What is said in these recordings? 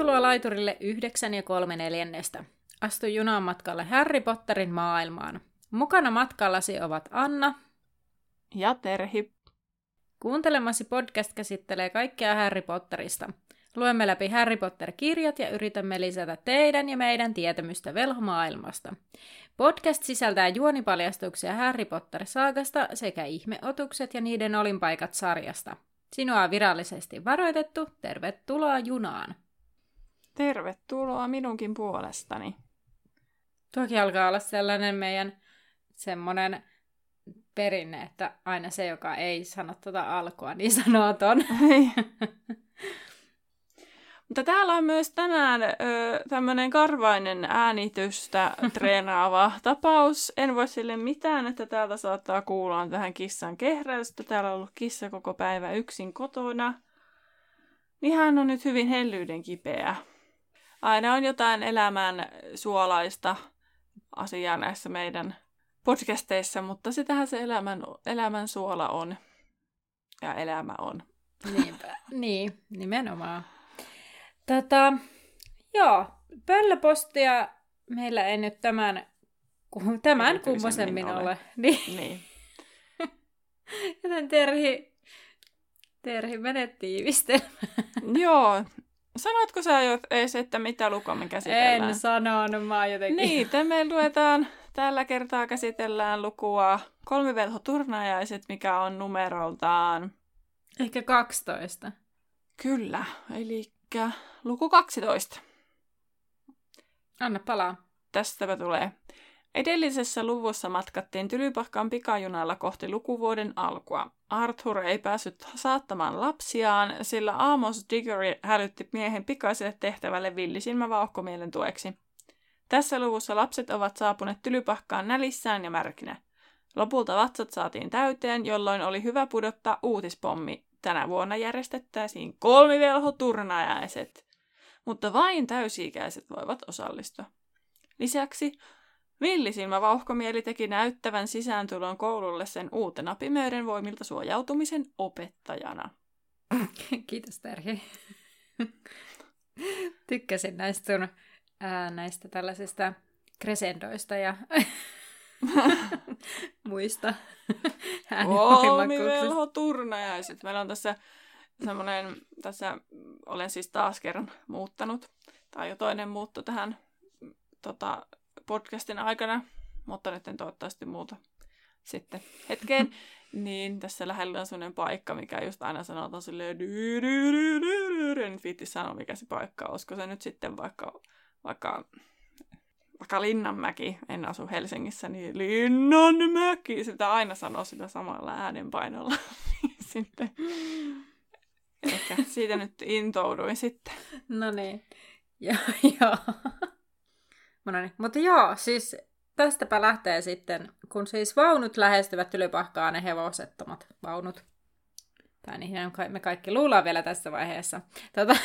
Tervetuloa laiturille yhdeksän ja kolme neljännestä. Astu junaan matkalle Harry Potterin maailmaan. Mukana matkallasi ovat Anna ja Terhi. Kuuntelemasi podcast käsittelee kaikkea Harry Potterista. Luemme läpi Harry Potter-kirjat ja yritämme lisätä teidän ja meidän tietämystä velhomaailmasta. Podcast sisältää juonipaljastuksia Harry Potter-saagasta sekä ihmeotukset ja niiden olinpaikat sarjasta. Sinua on virallisesti varoitettu. Tervetuloa junaan! Tervetuloa minunkin puolestani. Tuokin alkaa olla sellainen meidän semmoinen perinne, että aina se, joka ei sano tuota alkua, niin sanoo ton. Mutta täällä on myös tänään tämmöinen karvainen äänitystä treenaava tapaus. En voi sille mitään, että täältä saattaa kuulla tähän kissan kehräystä. Täällä on ollut kissa koko päivä yksin kotona. Niin hän on nyt hyvin hellyyden kipeä. Aina on jotain elämän suolaista asiaa näissä meidän podcasteissa, mutta sitähän se elämän, elämän suola on. Ja elämä on. Niinpä. niin, nimenomaan. Tota, joo, pöllöpostia meillä ei nyt tämän, tämän kummosemmin ole. ole. Niin. niin. Joten Terhi, Terhi menet tiivistelmään. Joo. Sanotko sä jo edes, että mitä lukua me käsitellään? En sanonut, mä jotenkin... Niin, me luetaan, tällä kertaa käsitellään lukua Kolmivelho turnajaiset, mikä on numeroltaan... Ehkä 12. Kyllä, eli luku 12. Anna palaa. Tästäpä tulee. Edellisessä luvussa matkattiin Tylypahkan pikajunalla kohti lukuvuoden alkua. Arthur ei päässyt saattamaan lapsiaan, sillä Amos Diggory hälytti miehen pikaiselle tehtävälle villisilmävauhkomielen tueksi. Tässä luvussa lapset ovat saapuneet Tylypahkaan nälissään ja märkinä. Lopulta vatsat saatiin täyteen, jolloin oli hyvä pudottaa uutispommi tänä vuonna järjestettäisiin kolmivelhoturnajaiset, mutta vain täysi-ikäiset voivat osallistua. Lisäksi Villisilmä vauhkomieli teki näyttävän sisääntulon koululle sen uutena pimeyden voimilta suojautumisen opettajana. Kiitos Terhi. Tykkäsin näistä sun ää, näistä tällaisista kresendoista ja muista Kolmivelho turnajaiset. Meillä on tässä semmoinen, tässä olen siis taas kerran muuttanut. Tai jo toinen muutto tähän tota, podcastin aikana, mutta nyt en toivottavasti muuta sitten hetkeen. niin tässä lähellä on semmoinen paikka, mikä just aina sanotaan silleen en nyt viitti sanoa, mikä se paikka on. Olisiko se nyt sitten vaikka, vaikka vaikka Linnanmäki, en asu Helsingissä, niin Linnanmäki, sitä aina sanoo sillä samalla äänenpainolla. sitten ehkä siitä nyt intouduin sitten. No niin, joo, joo. No niin. Mutta joo, siis tästäpä lähtee sitten, kun siis vaunut lähestyvät Tylypahkaa, ne hevosettomat vaunut tai niin me kaikki luullaan vielä tässä vaiheessa. Tota,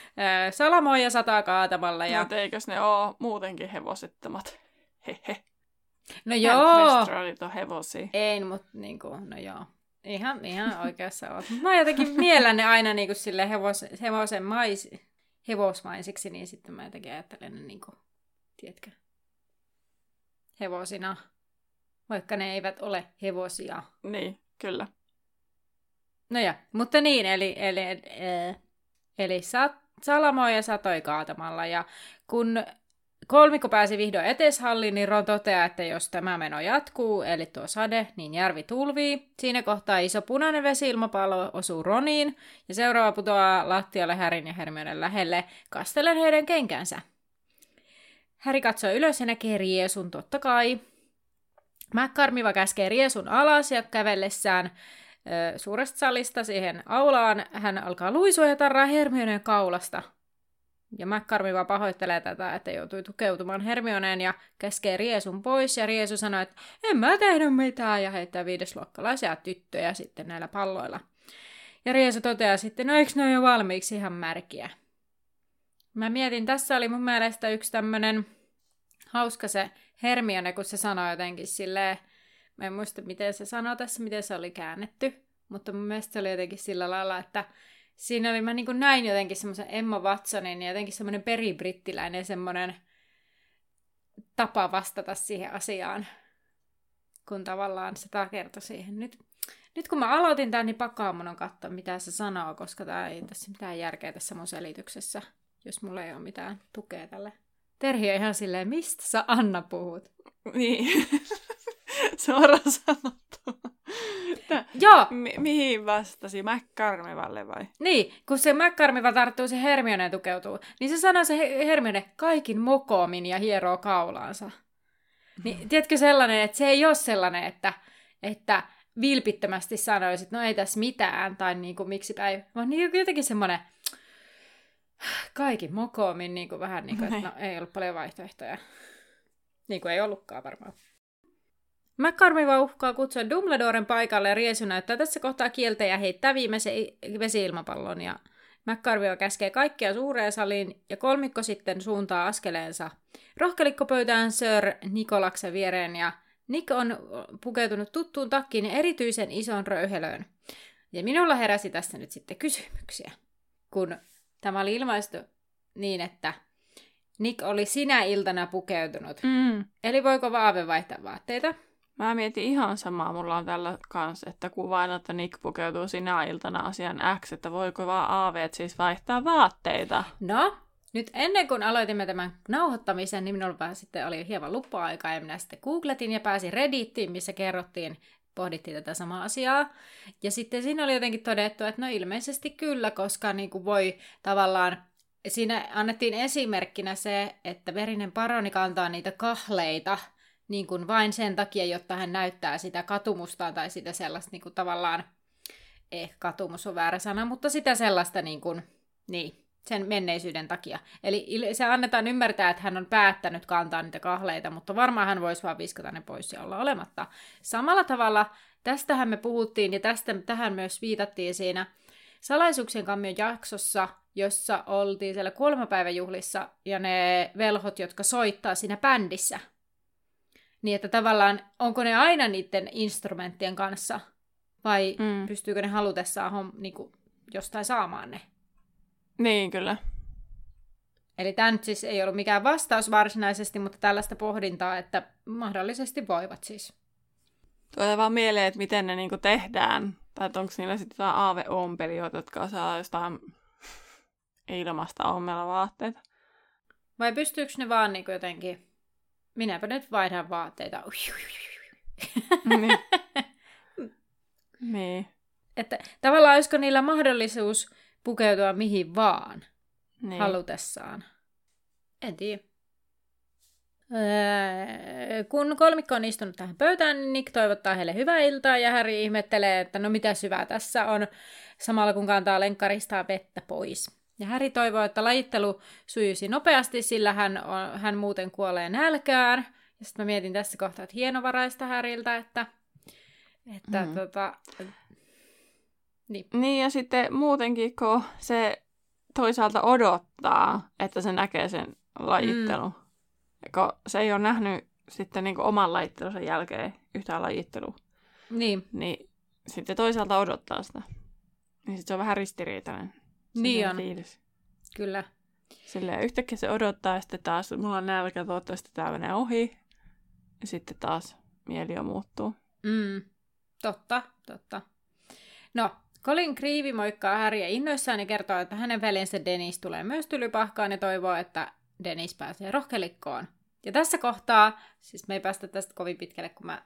salamoja sataa kaatamalla. Ja... Mutta eikös ne ole muutenkin hevosettomat? Hehe. No joo. on hevosia. Ei, mutta niinku, no joo. Ihan, ihan oikeassa oot. Mä jotenkin miellän ne aina niinku sille hevos, hevosen mais, hevosmaisiksi, niin sitten mä jotenkin ajattelen ne niinku, tiedätkö, hevosina, vaikka ne eivät ole hevosia. Niin, kyllä. No ja, mutta niin, eli, eli, eli, eli sat, salamoja satoi kaatamalla. Ja kun kolmikko pääsi vihdoin eteshalliin, niin Ron toteaa, että jos tämä meno jatkuu, eli tuo sade, niin järvi tulvii. Siinä kohtaa iso punainen vesi-ilmapallo osuu Roniin, ja seuraava putoaa lattialle Härin ja Hermionen lähelle, kastellen heidän kenkänsä. Häri katsoo ylös ja näkee Riesun, totta kai. McCarmiva käskee Riesun alas ja kävellessään suuresta salista siihen aulaan. Hän alkaa luisua ja tarraa Hermioneen kaulasta. Ja McCarmi vaan pahoittelee tätä, että joutui tukeutumaan Hermioneen ja käskee Riesun pois. Ja Riesu sanoo, että en mä tehnyt mitään ja heittää viidesluokkalaisia tyttöjä sitten näillä palloilla. Ja Riesu toteaa sitten, no eikö ne ole jo valmiiksi ihan märkiä? Mä mietin, tässä oli mun mielestä yksi tämmönen hauska se Hermione, kun se sanoi jotenkin silleen, Mä en muista, miten se sanoi tässä, miten se oli käännetty, mutta mun mielestä se oli jotenkin sillä lailla, että siinä oli, mä niin kuin näin jotenkin semmoisen Emma Watsonin ja jotenkin semmoinen peribrittiläinen semmoinen tapa vastata siihen asiaan, kun tavallaan se takertoi siihen. Nyt, nyt kun mä aloitin tämän, niin pakkaa mun on katsoa, mitä se sanoo, koska tää ei tässä mitään järkeä tässä mun selityksessä, jos mulla ei ole mitään tukea tälle. Terhi on ihan silleen, mistä sä Anna puhut? Niin. Suoraan sanottu. Joo. Mi- mihin vastasi? McCarmivalle vai? Niin, kun se McCarmiva tarttuu, se Hermione tukeutuu. Niin se sanoo se Hermione kaikin mokomin ja hieroo kaulaansa. Niin, tiedätkö sellainen, että se ei ole sellainen, että, että vilpittömästi sanoisit, no ei tässä mitään, tai niin kuin miksi päin, vaan niin jotenkin semmoinen kaikin mokomin, niin kuin vähän niin kuin, että no ei ollut paljon vaihtoehtoja. Niin kuin ei ollutkaan varmaan. McCormiva uhkaa kutsua Dumbledoren paikalle ja Riesu näyttää tässä kohtaa kieltä ja heittää viimeisen vesiilmapallon ja McCarviva käskee kaikkia suureen saliin ja kolmikko sitten suuntaa askeleensa rohkelikkopöytään Sir Nikolaksen viereen ja Nick on pukeutunut tuttuun takkiin ja erityisen ison röyhelöön. Ja minulla heräsi tässä nyt sitten kysymyksiä, kun tämä oli ilmaistu niin, että Nick oli sinä iltana pukeutunut. Mm. Eli voiko Vaave vaihtaa vaatteita? Mä mietin ihan samaa, mulla on tällä kanssa, että kuvaan, että Nick pukeutuu sinä iltana asian X, että voiko vaan aaveet siis vaihtaa vaatteita. No, nyt ennen kuin aloitimme tämän nauhoittamisen, niin minulla sitten oli hieman luppa-aikaa ja minä sitten googletin ja pääsin Reddittiin, missä kerrottiin, pohdittiin tätä samaa asiaa. Ja sitten siinä oli jotenkin todettu, että no ilmeisesti kyllä, koska niin kuin voi tavallaan Siinä annettiin esimerkkinä se, että verinen paroni kantaa niitä kahleita, niin kuin vain sen takia, jotta hän näyttää sitä katumustaan tai sitä sellaista niin kuin tavallaan, eh, katumus on väärä sana, mutta sitä sellaista niin kuin, niin, sen menneisyyden takia. Eli se annetaan ymmärtää, että hän on päättänyt kantaa niitä kahleita, mutta varmaan hän voisi vaan viskata ne pois ja olla olematta. Samalla tavalla tästähän me puhuttiin ja tästä tähän myös viitattiin siinä Salaisuuksien kammion jaksossa, jossa oltiin siellä kuolemapäiväjuhlissa ja ne velhot, jotka soittaa siinä bändissä, niin että tavallaan, onko ne aina niiden instrumenttien kanssa, vai mm. pystyykö ne halutessaan niin kuin, jostain saamaan ne? Niin, kyllä. Eli tämä nyt siis ei ollut mikään vastaus varsinaisesti, mutta tällaista pohdintaa, että mahdollisesti voivat siis. Tulee vaan mieleen, että miten ne niinku tehdään. Tai onko niillä sitten jotain aave-ompelijoita, jotka osaa jostain ilmasta ommella vaatteita. Vai pystyykö ne vaan niinku jotenkin minäpä nyt vaihdan vaatteita. Niin. niin. Että tavallaan olisiko niillä mahdollisuus pukeutua mihin vaan niin. halutessaan. En tiedä. Öö, kun kolmikko on istunut tähän pöytään, niin Nick toivottaa heille hyvää iltaa ja Harry ihmettelee, että no mitä syvää tässä on, samalla kun kantaa lenkkarista vettä pois. Ja Häri toivoo, että lajittelu sujuisi nopeasti, sillä hän, on, hän muuten kuolee nälkään. Ja sitten mä mietin tässä kohtaa, että hienovaraista Häriltä, että, että mm. tota, niin. niin, ja sitten muutenkin, kun se toisaalta odottaa, että se näkee sen lajittelun. Mm. Kun se ei ole nähnyt sitten niin oman lajittelunsa jälkeen yhtään lajittelua. Niin. Niin sitten toisaalta odottaa sitä. Niin sitten se on vähän ristiriitainen. Niin on. Fiilis. Kyllä. Silleen yhtäkkiä se odottaa ja sitten taas, mulla on nälkä, toivottavasti tämä menee ohi. Ja sitten taas mieli jo muuttuu. Mm, totta, totta. No, Colin Creevy moikkaa Harryä innoissaan ja kertoo, että hänen veljensä Dennis tulee myös tylypahkaan ja toivoo, että Dennis pääsee rohkelikkoon. Ja tässä kohtaa, siis me ei päästä tästä kovin pitkälle, kun mä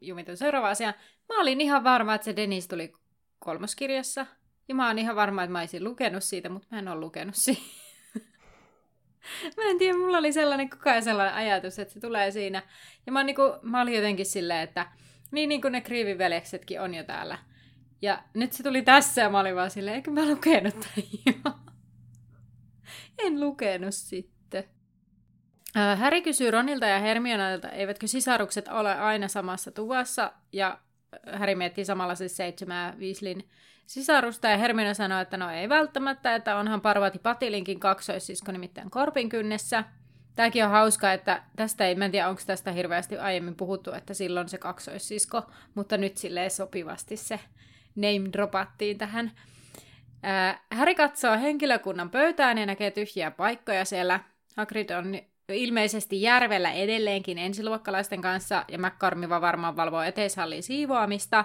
jumitun seuraava asia, mä olin ihan varma, että se Dennis tuli kolmoskirjassa. Ja mä oon ihan varma, että mä olisin lukenut siitä, mutta mä en ole lukenut siitä. mä en tiedä, mulla oli sellainen koko ajan sellainen ajatus, että se tulee siinä. Ja mä, oon niinku, mä olin jotenkin silleen, että niin, niin kuin ne kriiviveljeksetkin on jo täällä. Ja nyt se tuli tässä ja mä olin vaan silleen, eikö mä lukenut tämän En lukenut sitten. Häri kysyy Ronilta ja Hermionalta, eivätkö sisarukset ole aina samassa tuvassa, ja Häri miettii samalla siis seitsemää Weasleyn sisarusta, ja Hermione sanoi, että no ei välttämättä, että onhan Parvati Patilinkin kaksoissisko nimittäin Korpin kynnessä. Tämäkin on hauska, että tästä ei, mä en tiedä onko tästä hirveästi aiemmin puhuttu, että silloin se kaksoissisko, mutta nyt silleen sopivasti se name dropattiin tähän. Häri katsoo henkilökunnan pöytään ja näkee tyhjiä paikkoja siellä. Hagrid on ilmeisesti järvellä edelleenkin ensiluokkalaisten kanssa, ja McCormiva varmaan valvoo eteishallin siivoamista.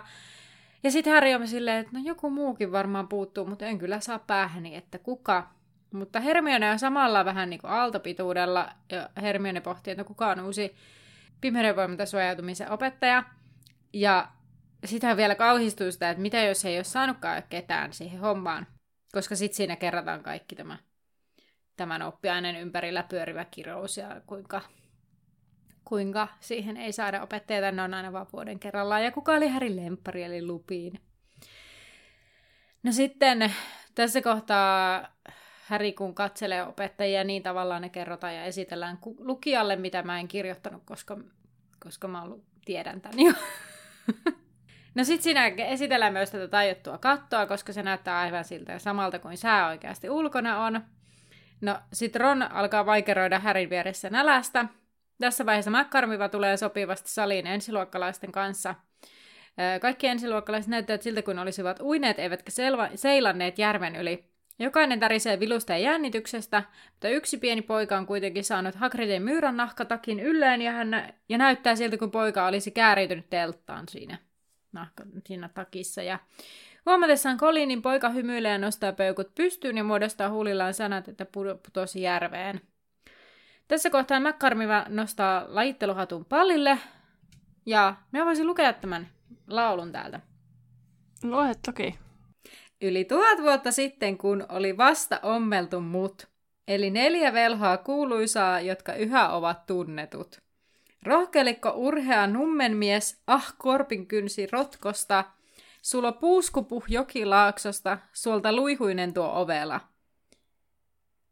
Ja sitten Harry on silleen, että no joku muukin varmaan puuttuu, mutta en kyllä saa päähäni, että kuka. Mutta Hermione on samalla vähän niin kuin aaltopituudella, ja Hermione pohtii, että kuka on uusi pimeyden voimalta suojautumisen opettaja. Ja sitä vielä kauhistuu sitä, että mitä jos ei ole saanutkaan ketään siihen hommaan. Koska sitten siinä kerrataan kaikki tämä, tämän oppiaineen ympärillä pyörivä kirous ja kuinka, kuinka siihen ei saada opettajia. Ne on aina vaan vuoden kerrallaan. Ja kuka oli Härin lemppari, eli Lupiin. No sitten tässä kohtaa Häri kun katselee opettajia, niin tavallaan ne kerrotaan ja esitellään lukijalle, mitä mä en kirjoittanut, koska, koska mä tiedän tämän jo. no sit siinä esitellään myös tätä tajuttua kattoa, koska se näyttää aivan siltä samalta kuin sää oikeasti ulkona on. No sit Ron alkaa vaikeroida Härin vieressä nälästä. Tässä vaiheessa McCormiva tulee sopivasti saliin ensiluokkalaisten kanssa. Kaikki ensiluokkalaiset näyttävät siltä, kuin olisivat uineet eivätkä selva- seilanneet järven yli. Jokainen tärisee vilusta ja jännityksestä, mutta yksi pieni poika on kuitenkin saanut Hagridin myyrän nahkatakin ylleen ja, hän, ja näyttää siltä, kun poika olisi kääriytynyt telttaan siinä, nahka, siinä takissa. Ja huomatessaan Colinin poika hymyilee ja nostaa peukut pystyyn ja muodostaa huulillaan sanat, että putosi järveen. Tässä kohtaa McCarmiva nostaa lajitteluhatun pallille ja minä voisin lukea tämän laulun täältä. Lue toki. Yli tuhat vuotta sitten, kun oli vasta ommeltu mut, eli neljä velhoa kuuluisaa, jotka yhä ovat tunnetut. Rohkelikko urhea nummenmies, ah korpin kynsi rotkosta, sulo puuskupuh jokilaaksosta, suolta luihuinen tuo ovela.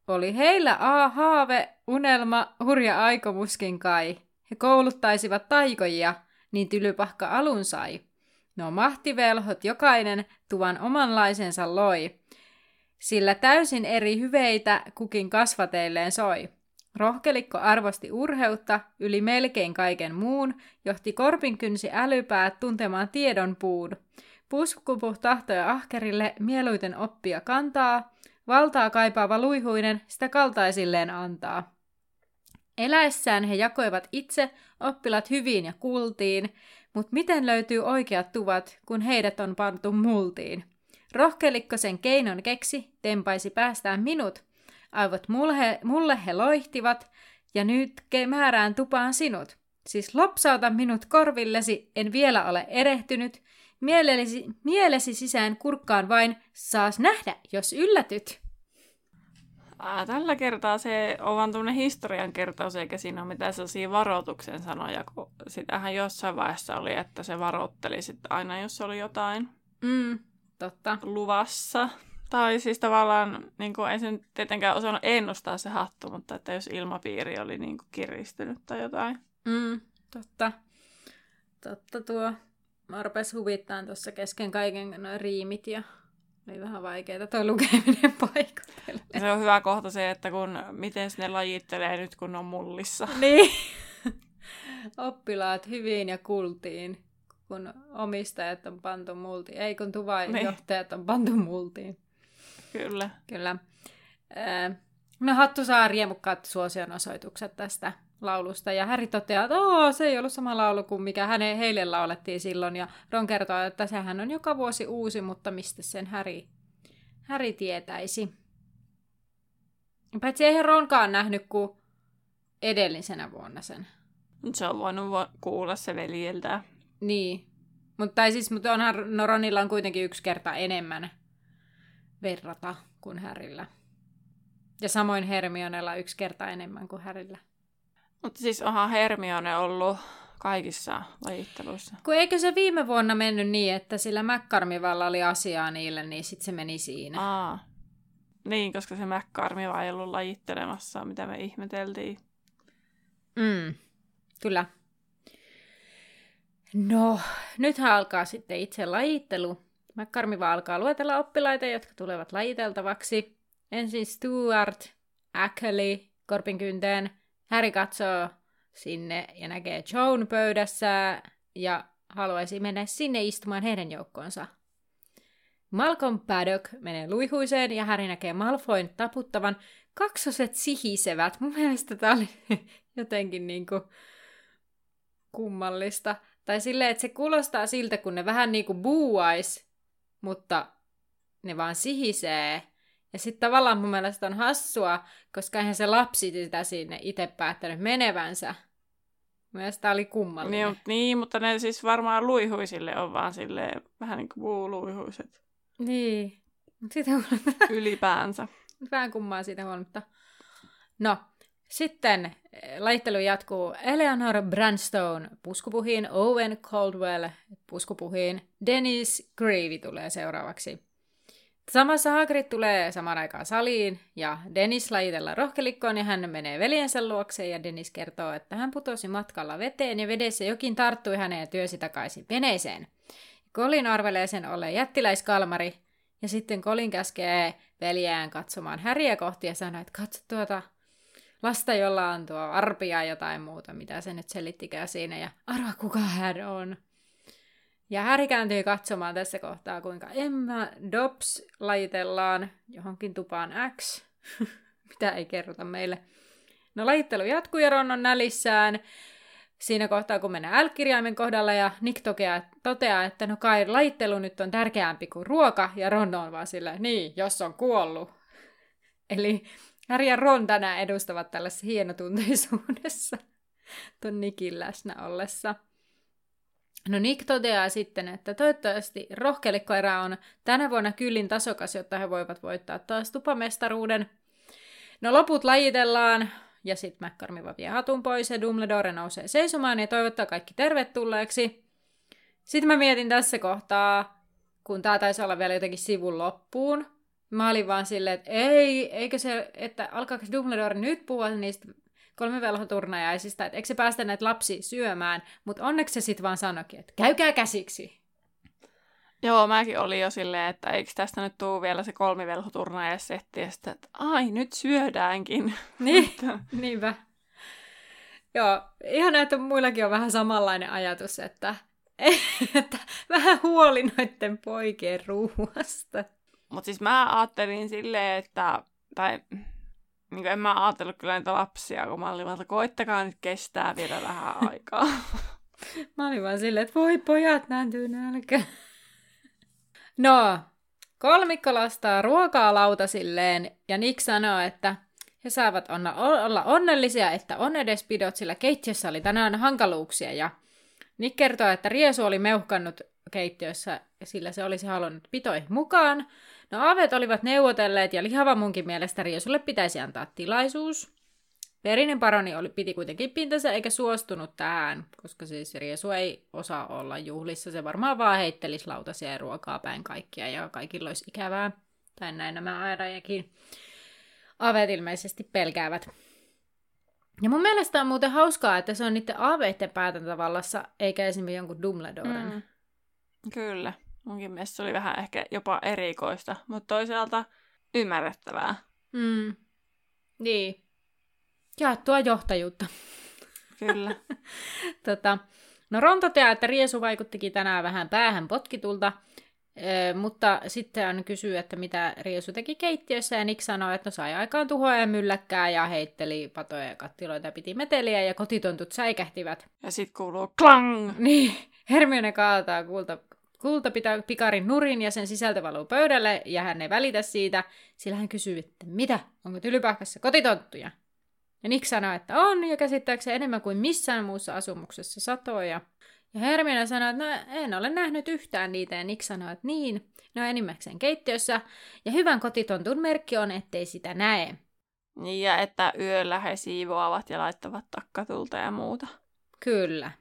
Oli heillä a haave, unelma, hurja aikomuskin kai. He kouluttaisivat taikoja, niin tylypahka alun sai. No mahtivelhot jokainen tuvan omanlaisensa loi, sillä täysin eri hyveitä kukin kasvateilleen soi. Rohkelikko arvosti urheutta yli melkein kaiken muun, johti korpinkynsi älypäät tuntemaan tiedon puun. Puskupu tahtoja ahkerille mieluiten oppia kantaa, valtaa kaipaava luihuinen sitä kaltaisilleen antaa. Eläessään he jakoivat itse oppilat hyvin ja kultiin, mutta miten löytyy oikeat tuvat, kun heidät on pantu multiin? Rohkelikko sen keinon keksi, tempaisi päästään minut. Aivot mulle, mulle he loihtivat, ja nyt määrään tupaan sinut. Siis lopsauta minut korvillesi, en vielä ole erehtynyt. Mielesi, mielesi sisään kurkkaan vain, saas nähdä, jos yllätyt. Ää, tällä kertaa se on vaan tuommoinen historian kertaus, eikä siinä ole mitään sellaisia varoituksen sanoja, kun sitähän jossain vaiheessa oli, että se varoitteli sitten aina, jos oli jotain mm, totta. luvassa. Tai siis tavallaan, niin kuin, ei sen tietenkään osannut ennustaa se hattu, mutta että jos ilmapiiri oli niin kuin, kiristynyt tai jotain. Mm, totta. Totta tuo. Mä rupesin huvittaa tuossa kesken kaiken noin riimit ja oli vähän vaikeaa tuo lukeminen paikotelle. Se on hyvä kohta se, että kun, miten ne lajittelee nyt, kun on mullissa. Niin. Oppilaat hyvin ja kultiin, kun omistajat on pantu multiin. Ei, kun tuvain niin. on pantu multiin. Kyllä. Kyllä. No Hattu saa riemukkaat suosionosoitukset tästä laulusta. Ja Häri toteaa, että Oo, se ei ollut sama laulu kuin mikä hänen, heille laulettiin silloin. Ja Ron kertoo, että sehän on joka vuosi uusi, mutta mistä sen Häri, Häri tietäisi. Paitsi eihän Ronkaan nähnyt kuin edellisenä vuonna sen. Se on voinut vo- kuulla se veljeltä. Niin. Mutta siis, mutta onhan no Ronilla on kuitenkin yksi kerta enemmän verrata kuin Härillä. Ja samoin Hermionella yksi kerta enemmän kuin Härillä. Mutta siis onhan Hermione ollut kaikissa lajitteluissa. Kun eikö se viime vuonna mennyt niin, että sillä McCarmivalla oli asiaa niille, niin sitten se meni siinä. Aa. Niin, koska se McCarmiva ei ollut lajittelemassa, mitä me ihmeteltiin. Mm, kyllä. No, nythän alkaa sitten itse lajittelu. McCarmiva alkaa luetella oppilaita, jotka tulevat lajiteltavaksi. Ensin Stuart, Ackley, Korpinkynteen, Harry katsoo sinne ja näkee Joan pöydässä ja haluaisi mennä sinne istumaan heidän joukkoonsa. Malcolm Paddock menee luihuiseen ja Harry näkee Malfoyn taputtavan kaksoset sihisevät. Mun mielestä tää oli jotenkin niinku kummallista. Tai silleen, että se kuulostaa siltä, kun ne vähän niinku buuais, mutta ne vaan sihisee. Ja sitten tavallaan mun mielestä on hassua, koska eihän se lapsi sitä sinne itse päättänyt menevänsä. Mielestäni tämä oli kummallinen. Niin, niin, mutta ne siis varmaan luihuisille on vaan silleen vähän niin kuin puuluihuiset. Niin. Sitä Ylipäänsä. Vähän kummaa siitä huolimatta. No, sitten eh, laittelu jatkuu Eleanor Branstone puskupuhiin, Owen Caldwell puskupuhiin, Dennis Gravy tulee seuraavaksi. Samassa Hagrid tulee samaan aikaan saliin ja Dennis lajitella rohkelikkoon ja hän menee veljensä luokse ja Dennis kertoo, että hän putosi matkalla veteen ja vedessä jokin tarttui häneen ja työsi takaisin veneeseen. Colin arvelee sen olleen jättiläiskalmari ja sitten Colin käskee veljään katsomaan häriä kohti ja sanoo, että katso tuota lasta, jolla on tuo arpia jotain muuta, mitä se nyt selittikään siinä ja arva kuka hän on. Ja Harry kääntyy katsomaan tässä kohtaa, kuinka Emma Dobbs lajitellaan johonkin tupaan X, mitä ei kerrota meille. No lajittelu jatkuu ja Ron on nälissään siinä kohtaa, kun mennään L-kirjaimen kohdalla ja Nick tokeaa, toteaa, että no kai lajittelu nyt on tärkeämpi kuin ruoka ja Ron on vaan sillä, niin, jos on kuollut. Eli Harry ja Ron tänään edustavat tällaisessa hienotunteisuudessa ton Nikin läsnä ollessa. No Nick toteaa sitten, että toivottavasti rohkelikkoerä on tänä vuonna kyllin tasokas, jotta he voivat voittaa taas tupamestaruuden. No loput lajitellaan, ja sitten McCormiva vie hatun pois ja Dumbledore nousee seisomaan ja toivottaa kaikki tervetulleeksi. Sitten mä mietin tässä kohtaa, kun tää taisi olla vielä jotenkin sivun loppuun. Mä olin vaan silleen, että ei, eikö se, että alkaako Dumbledore nyt puhua niistä kolmivelhoturnajaisista, että eikö se päästä näitä lapsi syömään, mutta onneksi se sitten vaan sanoikin, että käykää käsiksi. Joo, mäkin olin jo silleen, että eikö tästä nyt tuu vielä se kolmivelhoturnajaissetti, ja sitten, että ai, nyt syödäänkin. Niin, niinpä. Joo, ihan että muillakin on vähän samanlainen ajatus, että, että vähän huoli noiden poikien ruuasta. Mutta siis mä ajattelin silleen, että, tai niin en mä ajatellut kyllä niitä lapsia, kun mä olin että koittakaa nyt kestää vielä vähän aikaa. mä olin vaan silleen, että voi pojat, nääntyy nälkä. no, kolmikko lastaa ruokaa lautasilleen ja Nick sanoo, että he saavat onna, olla onnellisia, että on edes pidot, sillä keittiössä oli tänään hankaluuksia ja Nick kertoo, että Riesu oli meuhkannut keittiössä, sillä se olisi halunnut pitoihin mukaan, No aavet olivat neuvotelleet ja lihava munkin mielestä Riesulle pitäisi antaa tilaisuus. Verinen paroni oli, piti kuitenkin pintansa eikä suostunut tähän, koska siis Riesu ei osaa olla juhlissa. Se varmaan vaan heittelisi lautasia ja ruokaa päin kaikkia ja kaikilla olisi ikävää. Tai näin nämä airajakin. Avet ilmeisesti pelkäävät. Ja mun mielestä on muuten hauskaa, että se on niiden aaveiden päätäntävallassa, eikä esimerkiksi jonkun Dumbledoren. Mm. Kyllä. Munkin mielestä se oli vähän ehkä jopa erikoista, mutta toisaalta ymmärrettävää. Mm. Niin. Jaettua johtajuutta. Kyllä. tota, no Ron toteaa, että Riesu vaikuttikin tänään vähän päähän potkitulta, mutta sitten hän kysyy, että mitä Riesu teki keittiössä, ja Nick sanoi, että no sai aikaan tuhoa ja mylläkkää, ja heitteli patoja ja kattiloita, piti meteliä, ja kotitontut säikähtivät. Ja sitten kuuluu klang! Niin, Hermione kaataa kulta, Kulta pitää pikarin nurin ja sen sisältö valuu pöydälle ja hän ei välitä siitä, sillä hän kysyy, että mitä, onko tylypahkassa kotitonttuja? Ja Nick sanoo, että on ja käsittääkseen enemmän kuin missään muussa asumuksessa satoja. Ja Hermione sanoo, että no, en ole nähnyt yhtään niitä ja Nick sanoo, että niin, ne on enimmäkseen keittiössä ja hyvän kotitontun merkki on, ettei sitä näe. Niin ja että yöllä he siivoavat ja laittavat takkatulta ja muuta. Kyllä.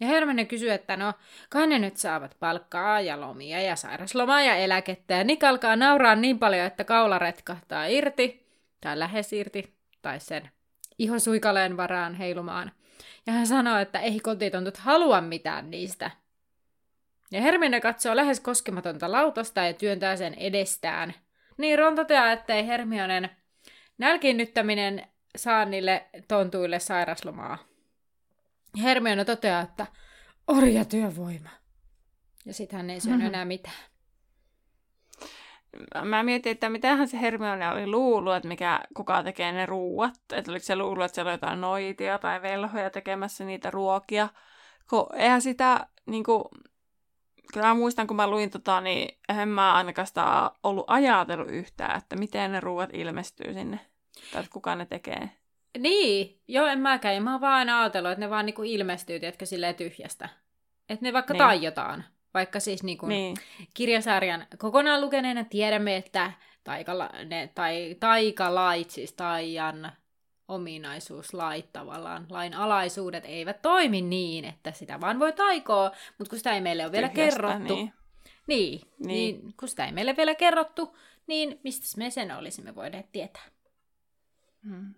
Ja Hermione kysyy, että no, kai ne nyt saavat palkkaa ja lomia ja sairaslomaa ja eläkettä. Ja Nick alkaa nauraa niin paljon, että kaula retkahtaa irti, tai lähes irti, tai sen ihosuikaleen varaan heilumaan. Ja hän sanoo, että ei kotitontut halua mitään niistä. Ja Hermione katsoo lähes koskematonta lautasta ja työntää sen edestään. Niin Ron toteaa, että ei Hermionen nälkiinnyttäminen saa niille tontuille sairaslomaa. Hermione toteaa, että orjatyövoima. Ja sitten hän ei syönyt mm-hmm. enää mitään. mä mietin, että mitähän se Hermione oli luullut, että mikä, kuka tekee ne ruuat. Että oliko se luullut, että siellä on jotain noitia tai velhoja tekemässä niitä ruokia. Kun eihän sitä, niin kuin, kyllä mä muistan, kun mä luin tota, niin en mä ainakaan sitä ollut ajatellut yhtään, että miten ne ruuat ilmestyy sinne. Tai että kuka ne tekee. Niin, joo, en mäkään. Mä oon vaan aina ajatellut, että ne vaan niinku ilmestyy, tiedätkö, silleen tyhjästä. Että ne vaikka niin. taiotaan. Vaikka siis niinku niin. kirjasarjan kokonaan lukeneena tiedämme, että taikala, ne, tai, taikalait, siis taian ominaisuuslait tavallaan, lain alaisuudet eivät toimi niin, että sitä vaan voi taikoa, mutta kun sitä ei meille ole vielä Tyhjästä, kerrottu, niin. Niin, niin. niin, kun sitä ei meille vielä kerrottu, niin mistä me sen olisimme voineet tietää? Hmm.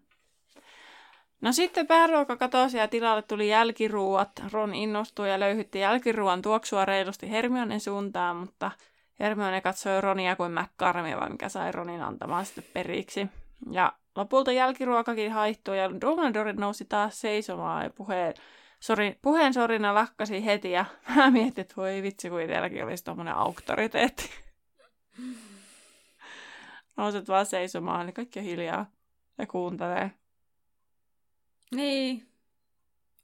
No sitten pääruoka katosi ja tilalle tuli jälkiruuat. Ron innostui ja löyhytti jälkiruuan tuoksua reilusti Hermionen suuntaan, mutta Hermione katsoi Ronia kuin McCarmia, mikä sai Ronin antamaan sitten periksi. Ja lopulta jälkiruokakin haihtui ja Dumbledore nousi taas seisomaan ja puheen, sori, puheen sorina lakkasi heti ja mä mietin, että voi vitsi, kun itselläkin olisi tuommoinen auktoriteetti. Nouset vaan seisomaan, niin kaikki on hiljaa ja kuuntelee. Niin.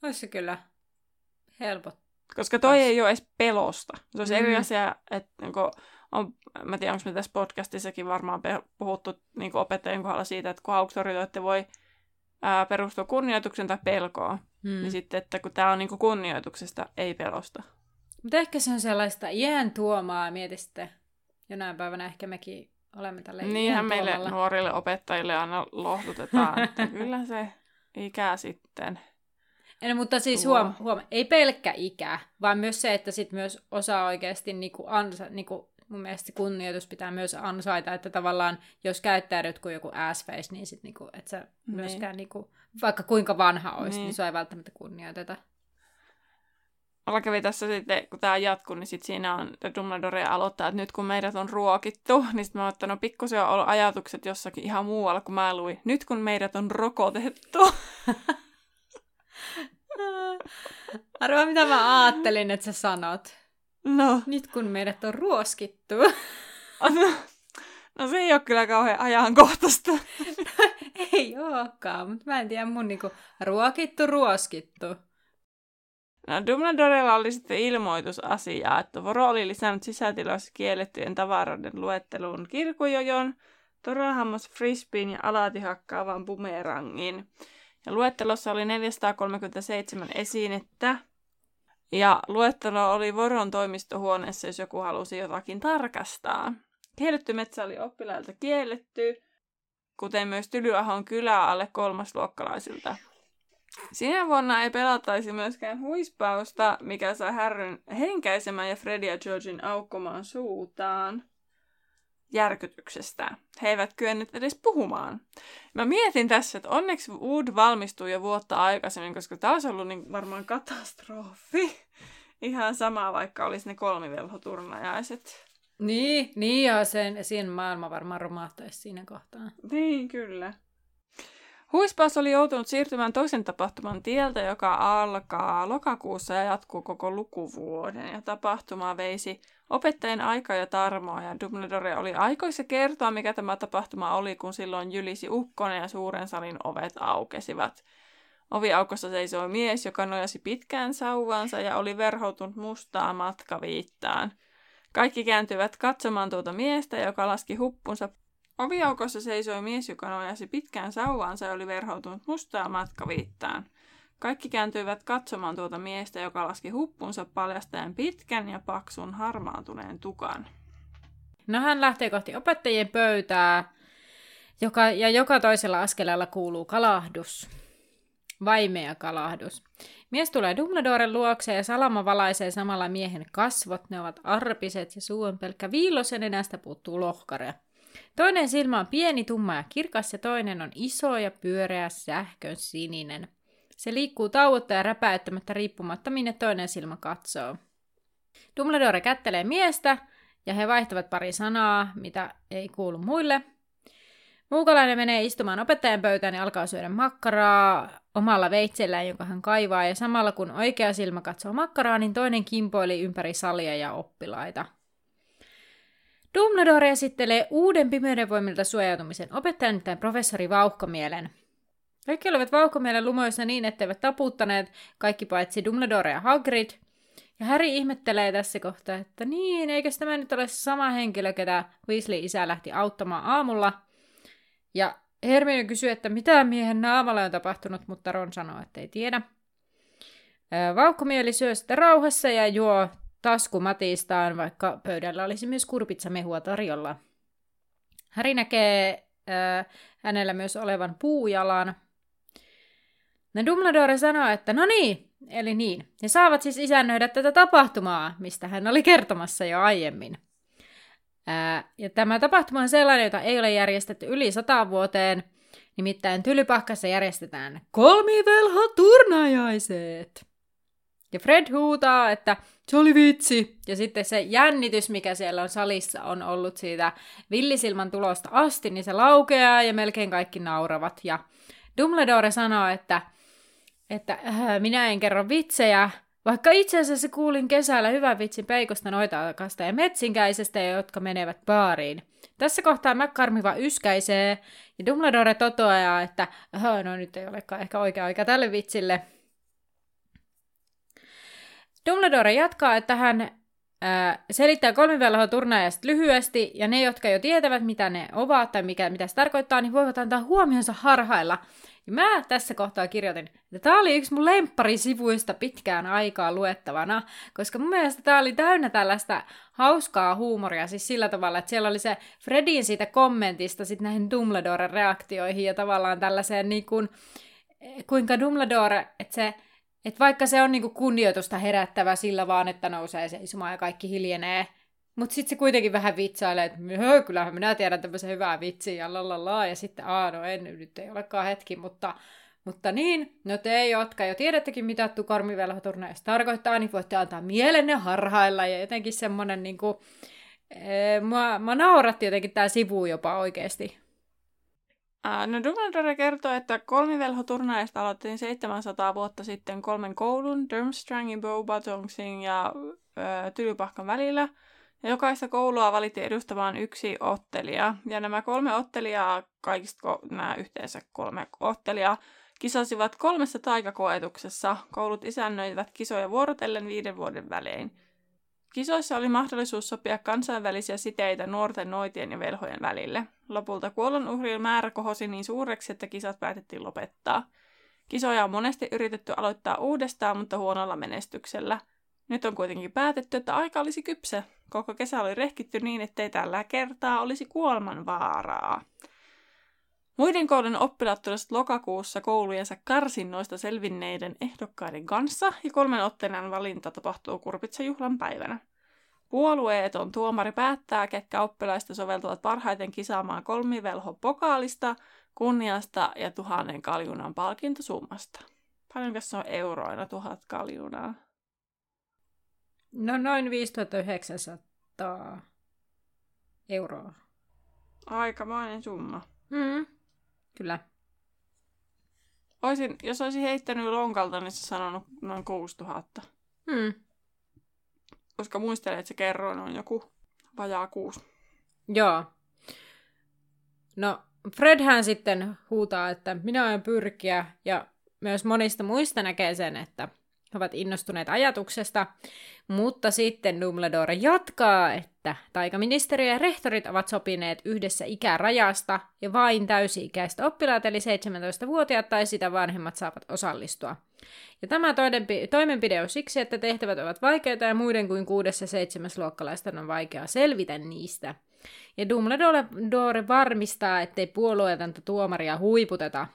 Olisi se kyllä helpot. Koska toi ei ole edes pelosta. Se olisi mm. eri asia, että niin on, mä tiedän, onko me tässä podcastissakin varmaan puhuttu niin opettajien kohdalla siitä, että kun auktoriteetti voi ää, perustua kunnioituksen tai pelkoon, mm. niin sitten, että kun tämä on niin kunnioituksesta, ei pelosta. Mutta ehkä se on sellaista iän tuomaa, mieti sitten, jonain päivänä ehkä mekin olemme tällä Niinhän meille nuorille opettajille aina lohdutetaan, että kyllä se ikä sitten. En, mutta siis huom, huom, ei pelkkä ikä, vaan myös se, että sit myös osaa oikeasti niinku ansa, niinku, mun mielestä kunnioitus pitää myös ansaita, että tavallaan jos käyttäydyt kuin joku assface, niin sit niinku, että sä niin. myöskään niinku, vaikka kuinka vanha olisi, niin, niin sua ei välttämättä kunnioiteta. Mulla kävi tässä sitten, kun tämä jatkuu, niin sitten siinä on Dumbledore aloittaa, että nyt kun meidät on ruokittu, niin sitten mä oon ottanut pikkusen on ollut ajatukset jossakin ihan muualla, kun mä luin, nyt kun meidät on rokotettu. Arvaa, mitä mä ajattelin, että sä sanot. No. Nyt kun meidät on ruoskittu. no, no se ei ole kyllä kauhean ajankohtaista. no, ei olekaan, mutta mä en tiedä mun niinku ruokittu, ruoskittu. No, Dumbledorella oli sitten ilmoitusasia, että Voro oli lisännyt sisätiloissa kiellettyjen tavaroiden luetteluun kirkujojon, torahammos frisbeen ja alati hakkaavan bumerangin. Ja luettelossa oli 437 esinettä. Ja luettelo oli Voron toimistohuoneessa, jos joku halusi jotakin tarkastaa. Kielletty metsä oli oppilailta kielletty, kuten myös Tylyahon kylä alle kolmasluokkalaisilta. Sinä vuonna ei pelataisi myöskään huispausta, mikä sai Härryn henkäisemään ja Freddy ja Georgin aukkomaan suutaan järkytyksestä. He eivät kyenneet edes puhumaan. Mä mietin tässä, että onneksi Wood valmistui jo vuotta aikaisemmin, koska tämä olisi ollut niin varmaan katastrofi. Ihan sama, vaikka olisi ne kolmivelhoturnajaiset. Niin, niin ja sen, siinä maailma varmaan romahtaisi siinä kohtaa. Niin, kyllä. Huispaus oli joutunut siirtymään toisen tapahtuman tieltä, joka alkaa lokakuussa ja jatkuu koko lukuvuoden. Ja tapahtuma veisi opettajien aikaa ja tarmoa, ja Dumbledore oli aikoissa kertoa, mikä tämä tapahtuma oli, kun silloin jylisi ukkonen ja suuren salin ovet aukesivat. Oviaukossa seisoi mies, joka nojasi pitkään sauvaansa ja oli verhoutunut mustaa matkaviittaan. Kaikki kääntyivät katsomaan tuota miestä, joka laski huppunsa Oviaukossa seisoi mies, joka nojasi pitkään sauvaansa ja oli verhoutunut mustaa matkaviittaan. Kaikki kääntyivät katsomaan tuota miestä, joka laski huppunsa paljastaen pitkän ja paksun harmaantuneen tukan. No hän lähtee kohti opettajien pöytää, joka, ja joka toisella askeleella kuuluu kalahdus. Vaimea kalahdus. Mies tulee Dumbledoren luokse ja salama valaisee samalla miehen kasvot. Ne ovat arpiset ja suu on pelkkä viilos ja nenästä puuttuu lohkare. Toinen silmä on pieni, tumma ja kirkas ja toinen on iso ja pyöreä sähkön sininen. Se liikkuu tauotta ja räpäyttämättä riippumatta minne toinen silmä katsoo. Dumbledore kättelee miestä ja he vaihtavat pari sanaa, mitä ei kuulu muille. Muukalainen menee istumaan opettajan pöytään ja alkaa syödä makkaraa omalla veitsellään, jonka hän kaivaa, ja samalla kun oikea silmä katsoo makkaraa, niin toinen kimpoili ympäri salia ja oppilaita. Dumbledore esittelee uuden pimeyden voimilta suojautumisen opettajan, nimittäin professori Vauhkomielen. Kaikki olivat Vauhkomielen lumoissa niin, etteivät taputtaneet kaikki paitsi Dumbledore ja Hagrid. Ja Harry ihmettelee tässä kohtaa, että niin, eikö tämä nyt ole sama henkilö, ketä Weasley isä lähti auttamaan aamulla. Ja Hermione kysyy, että mitä miehen naamalle on tapahtunut, mutta Ron sanoo, että ei tiedä. Vauhkomieli syö sitten rauhassa ja juo taskumatistaan, vaikka pöydällä olisi myös kurpitsamehua tarjolla. Häri näkee äh, hänellä myös olevan puujalan. No Dumbledore sanoo, että no niin, eli niin. He saavat siis isännöidä tätä tapahtumaa, mistä hän oli kertomassa jo aiemmin. Ää, ja tämä tapahtuma on sellainen, jota ei ole järjestetty yli sata vuoteen. Nimittäin Tylypahkassa järjestetään kolmivelho-turnajaiset. Ja Fred huutaa, että se oli vitsi. Ja sitten se jännitys, mikä siellä on salissa, on ollut siitä villisilman tulosta asti, niin se laukeaa ja melkein kaikki nauravat. Ja Dumbledore sanoo, että, että äh, minä en kerro vitsejä, vaikka itse asiassa kuulin kesällä hyvän vitsin peikosta noitakasta ja metsinkäisestä, jotka menevät baariin. Tässä kohtaa McCarmiva yskäisee ja Dumbledore totoaa, että no nyt ei olekaan ehkä oikea aika tälle vitsille – Dumbledore jatkaa, että hän ää, selittää kolmivelho turnaajasta lyhyesti, ja ne, jotka jo tietävät, mitä ne ovat tai mikä, mitä se tarkoittaa, niin voivat antaa huomionsa harhailla. Ja mä tässä kohtaa kirjoitin, että tämä oli yksi mun sivuista pitkään aikaa luettavana, koska mun mielestä tämä oli täynnä tällaista hauskaa huumoria, siis sillä tavalla, että siellä oli se Fredin siitä kommentista sitten näihin Dumbledoren reaktioihin ja tavallaan tällaiseen niin kuin, kuinka Dumbledore, että se et vaikka se on niinku kunnioitusta herättävä sillä vaan, että nousee seisomaan ja kaikki hiljenee, mutta sitten se kuitenkin vähän vitsailee, että kyllähän minä tiedän tämmöisen hyvää vitsiä ja lalala, ja sitten, aa no en, nyt ei olekaan hetki, mutta, mutta niin, no te, jotka jo tiedättekin, mitä tukarmivelhoturneista tarkoittaa, niin voitte antaa mielenne harhailla, ja jotenkin semmoinen niinku, ee, mua, mua nauratti jotenkin tämä sivu jopa oikeasti. No Dumbledore kertoo, että kolmivelhoturnaista aloitettiin 700 vuotta sitten kolmen koulun, Durmstrangin, Beaubatongsin ja ö, Tylypahkan välillä. Ja jokaista koulua valittiin edustamaan yksi ottelija. Ja nämä kolme ottelijaa, kaikista ko- nämä yhteensä kolme ottelijaa, kisasivat kolmessa taikakoetuksessa. Koulut isännöivät kisoja vuorotellen viiden vuoden välein. Kisoissa oli mahdollisuus sopia kansainvälisiä siteitä nuorten noitien ja velhojen välille. Lopulta kuolonuhrien määrä kohosi niin suureksi, että kisat päätettiin lopettaa. Kisoja on monesti yritetty aloittaa uudestaan, mutta huonolla menestyksellä. Nyt on kuitenkin päätetty, että aika olisi kypsä. Koko kesä oli rehkitty niin, ettei tällä kertaa olisi kuoleman vaaraa. Muiden koulun oppilaat tulisivat lokakuussa koulujensa karsinnoista selvinneiden ehdokkaiden kanssa ja kolmen ottelijan valinta tapahtuu Kurpitsajuhlan päivänä. Puolueeton tuomari päättää, ketkä oppilaista soveltuvat parhaiten kisaamaan kolmivelho pokaalista, kunniasta ja tuhannen kaljunan palkintosummasta. Paljonko se on euroina tuhat kaljunaa? No noin 5900 euroa. Aikamoinen summa. Mm. Kyllä. Oisin, jos olisin heittänyt lonkalta, niin se sanonut noin 6000. Hmm. Koska muistelen, että se kerroin on joku vajaa kuusi. Joo. No, Fredhän sitten huutaa, että minä aion pyrkiä, ja myös monista muista näkee sen, että ovat innostuneet ajatuksesta, mutta sitten Dumbledore jatkaa, että taikaministeriö ja rehtorit ovat sopineet yhdessä ikärajasta ja vain täysi-ikäiset oppilaat eli 17-vuotiaat tai sitä vanhemmat saavat osallistua. Ja tämä toimenpide on siksi, että tehtävät ovat vaikeita ja muiden kuin 6. ja 7. luokkalaisten on vaikea selvitä niistä. Ja Dumbledore varmistaa, ettei puolueetonta tuomaria huiputeta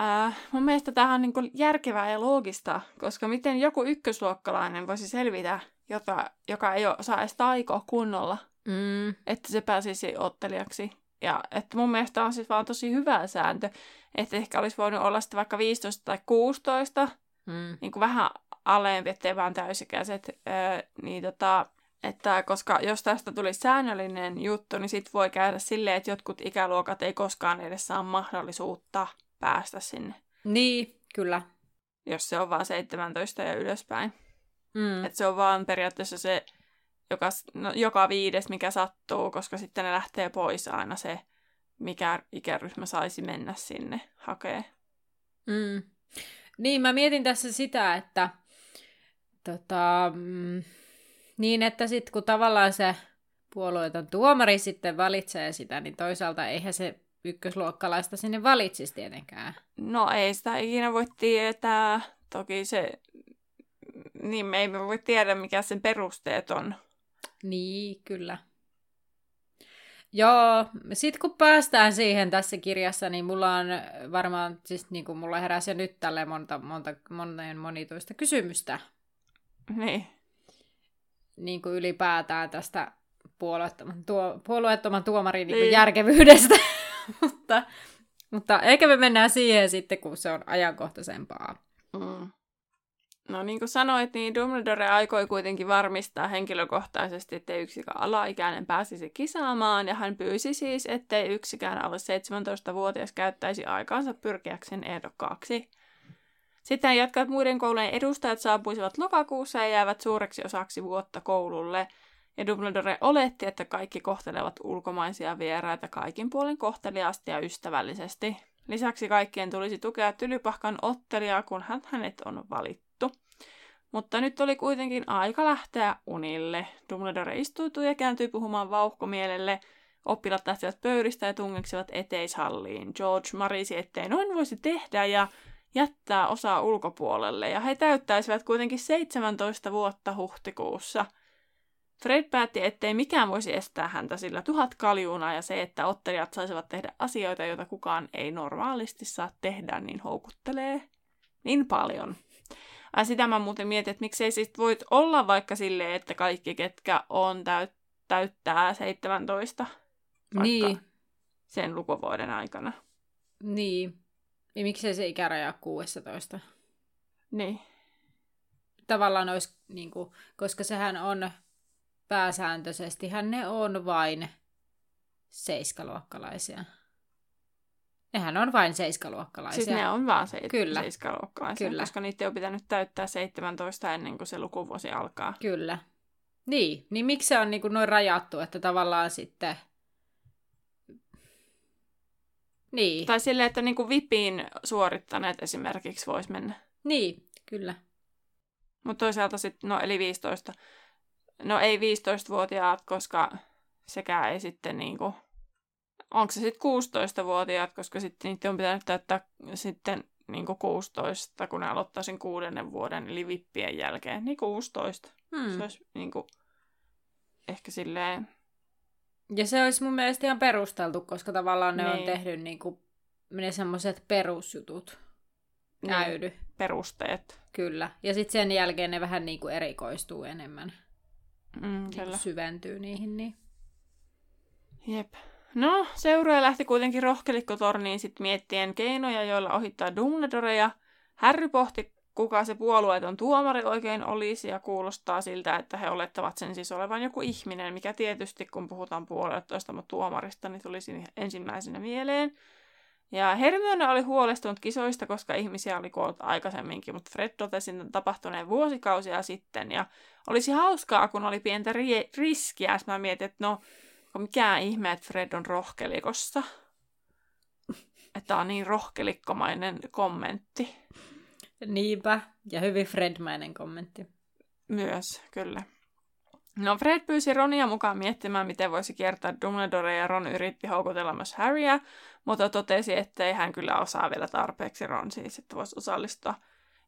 Äh, mun mielestä tämä on niinku järkevää ja loogista, koska miten joku ykkösluokkalainen voisi selvitä, jota, joka ei ole, saa edes taikoa kunnolla, mm. että se pääsisi ottelijaksi. Ja että mun mielestä on siis vaan tosi hyvä sääntö, että ehkä olisi voinut olla sitten vaikka 15 tai 16, mm. niin kuin vähän alempi, ettei vaan täysikäiset. Öö, niin tota, että koska jos tästä tulisi säännöllinen juttu, niin sitten voi käydä silleen, että jotkut ikäluokat ei koskaan edes saa mahdollisuutta päästä sinne. Niin, kyllä. Jos se on vaan 17 ja ylöspäin. Mm. Et se on vaan periaatteessa se joka, no, joka viides, mikä sattuu, koska sitten ne lähtee pois aina se, mikä ikäryhmä saisi mennä sinne hakee. Mm. Niin, mä mietin tässä sitä, että tota, mm, niin, että sitten kun tavallaan se puolueeton tuomari sitten valitsee sitä, niin toisaalta eihän se ykkösluokkalaista sinne valitsisi tietenkään. No ei sitä ikinä voi tietää. Toki se, niin me ei voi tiedä mikä sen perusteet on. Niin, kyllä. Joo, sitten kun päästään siihen tässä kirjassa, niin mulla on varmaan, siis niin kuin mulla heräsi nyt tälle monta, monta, monen monituista kysymystä. Niin. Niin kuin ylipäätään tästä puolueettoman, tuo, puolueettoman tuomarin niin. Niin järkevyydestä. mutta, mutta ehkä me mennään siihen sitten, kun se on ajankohtaisempaa. Mm. No niin kuin sanoit, niin Dumbledore aikoi kuitenkin varmistaa henkilökohtaisesti, ettei yksikään alaikäinen pääsisi kisaamaan, ja hän pyysi siis, ettei yksikään alle 17-vuotias käyttäisi aikaansa pyrkiäkseen ehdokkaaksi. Sitten jatkaa, että muiden koulujen edustajat saapuisivat lokakuussa ja jäävät suureksi osaksi vuotta koululle, ja Dumbledore oletti, että kaikki kohtelevat ulkomaisia vieraita kaikin puolin kohteliaasti ja ystävällisesti. Lisäksi kaikkien tulisi tukea Tylypahkan ottelijaa, kun hän hänet on valittu. Mutta nyt oli kuitenkin aika lähteä unille. Dumbledore istuutui ja kääntyi puhumaan vauhkomielelle. Oppilat lähtivät pöydistä ja tungeksivat eteishalliin. George marisi, ettei noin voisi tehdä ja jättää osaa ulkopuolelle. Ja he täyttäisivät kuitenkin 17 vuotta huhtikuussa – Fred päätti, ettei mikään voisi estää häntä, sillä tuhat kaljuna ja se, että ottelijat saisivat tehdä asioita, joita kukaan ei normaalisti saa tehdä, niin houkuttelee niin paljon. Ja sitä mä muuten mietin, että miksei siis voit olla vaikka silleen, että kaikki, ketkä on täyt, täyttää 17 niin. sen lukuvuoden aikana. Niin. Ja miksei se ikäraja 16? Niin. Tavallaan olisi, niin kuin, koska sehän on pääsääntöisesti ne on vain seiskaluokkalaisia. Nehän on vain seiskaluokkalaisia. Siis ne on vaan se, Kyllä. seiskaluokkalaisia, Kyllä. koska niitä on pitänyt täyttää 17 ennen kuin se lukuvuosi alkaa. Kyllä. Niin, niin miksi se on niin kuin noin rajattu, että tavallaan sitten... Niin. Tai silleen, että niin kuin VIPiin suorittaneet esimerkiksi vois mennä. Niin, kyllä. Mutta toisaalta sitten, no eli 15 No ei 15-vuotiaat, koska sekä ei sitten niinku... Onko se sitten 16-vuotiaat, koska sitten niitä on pitänyt täyttää sitten niinku 16, kun ne aloittaa sen kuudennen vuoden, eli vippien jälkeen. Niin 16. Hmm. Se olisi niinku ehkä silleen... Ja se olisi mun mielestä ihan perusteltu, koska tavallaan ne niin. on tehnyt niinku ne semmoiset perusjutut. Niin, perusteet. Kyllä. Ja sitten sen jälkeen ne vähän niinku erikoistuu enemmän mm, niin syventyy niihin. Niin. Jep. No, seuraaja lähti kuitenkin rohkelikkotorniin sitten miettien keinoja, joilla ohittaa Dumbledorea. Harry pohti, kuka se puolueeton tuomari oikein olisi, ja kuulostaa siltä, että he olettavat sen siis olevan joku ihminen, mikä tietysti, kun puhutaan puolueettoista tuomarista, niin tulisi ensimmäisenä mieleen. Ja Hermione oli huolestunut kisoista, koska ihmisiä oli kuollut aikaisemminkin, mutta Fred totesi tapahtuneen vuosikausia sitten. Ja olisi hauskaa, kun oli pientä ri- riskiä. Mä mietin, että no, mikä ihme, että Fred on rohkelikossa. Että on niin rohkelikkomainen kommentti. Niinpä, ja hyvin Fredmäinen kommentti. Myös, kyllä. No Fred pyysi Ronia mukaan miettimään, miten voisi kiertää Dumbledore ja Ron yritti houkutella myös Harryä, mutta totesi, ettei hän kyllä osaa vielä tarpeeksi Ron siis, että voisi osallistua.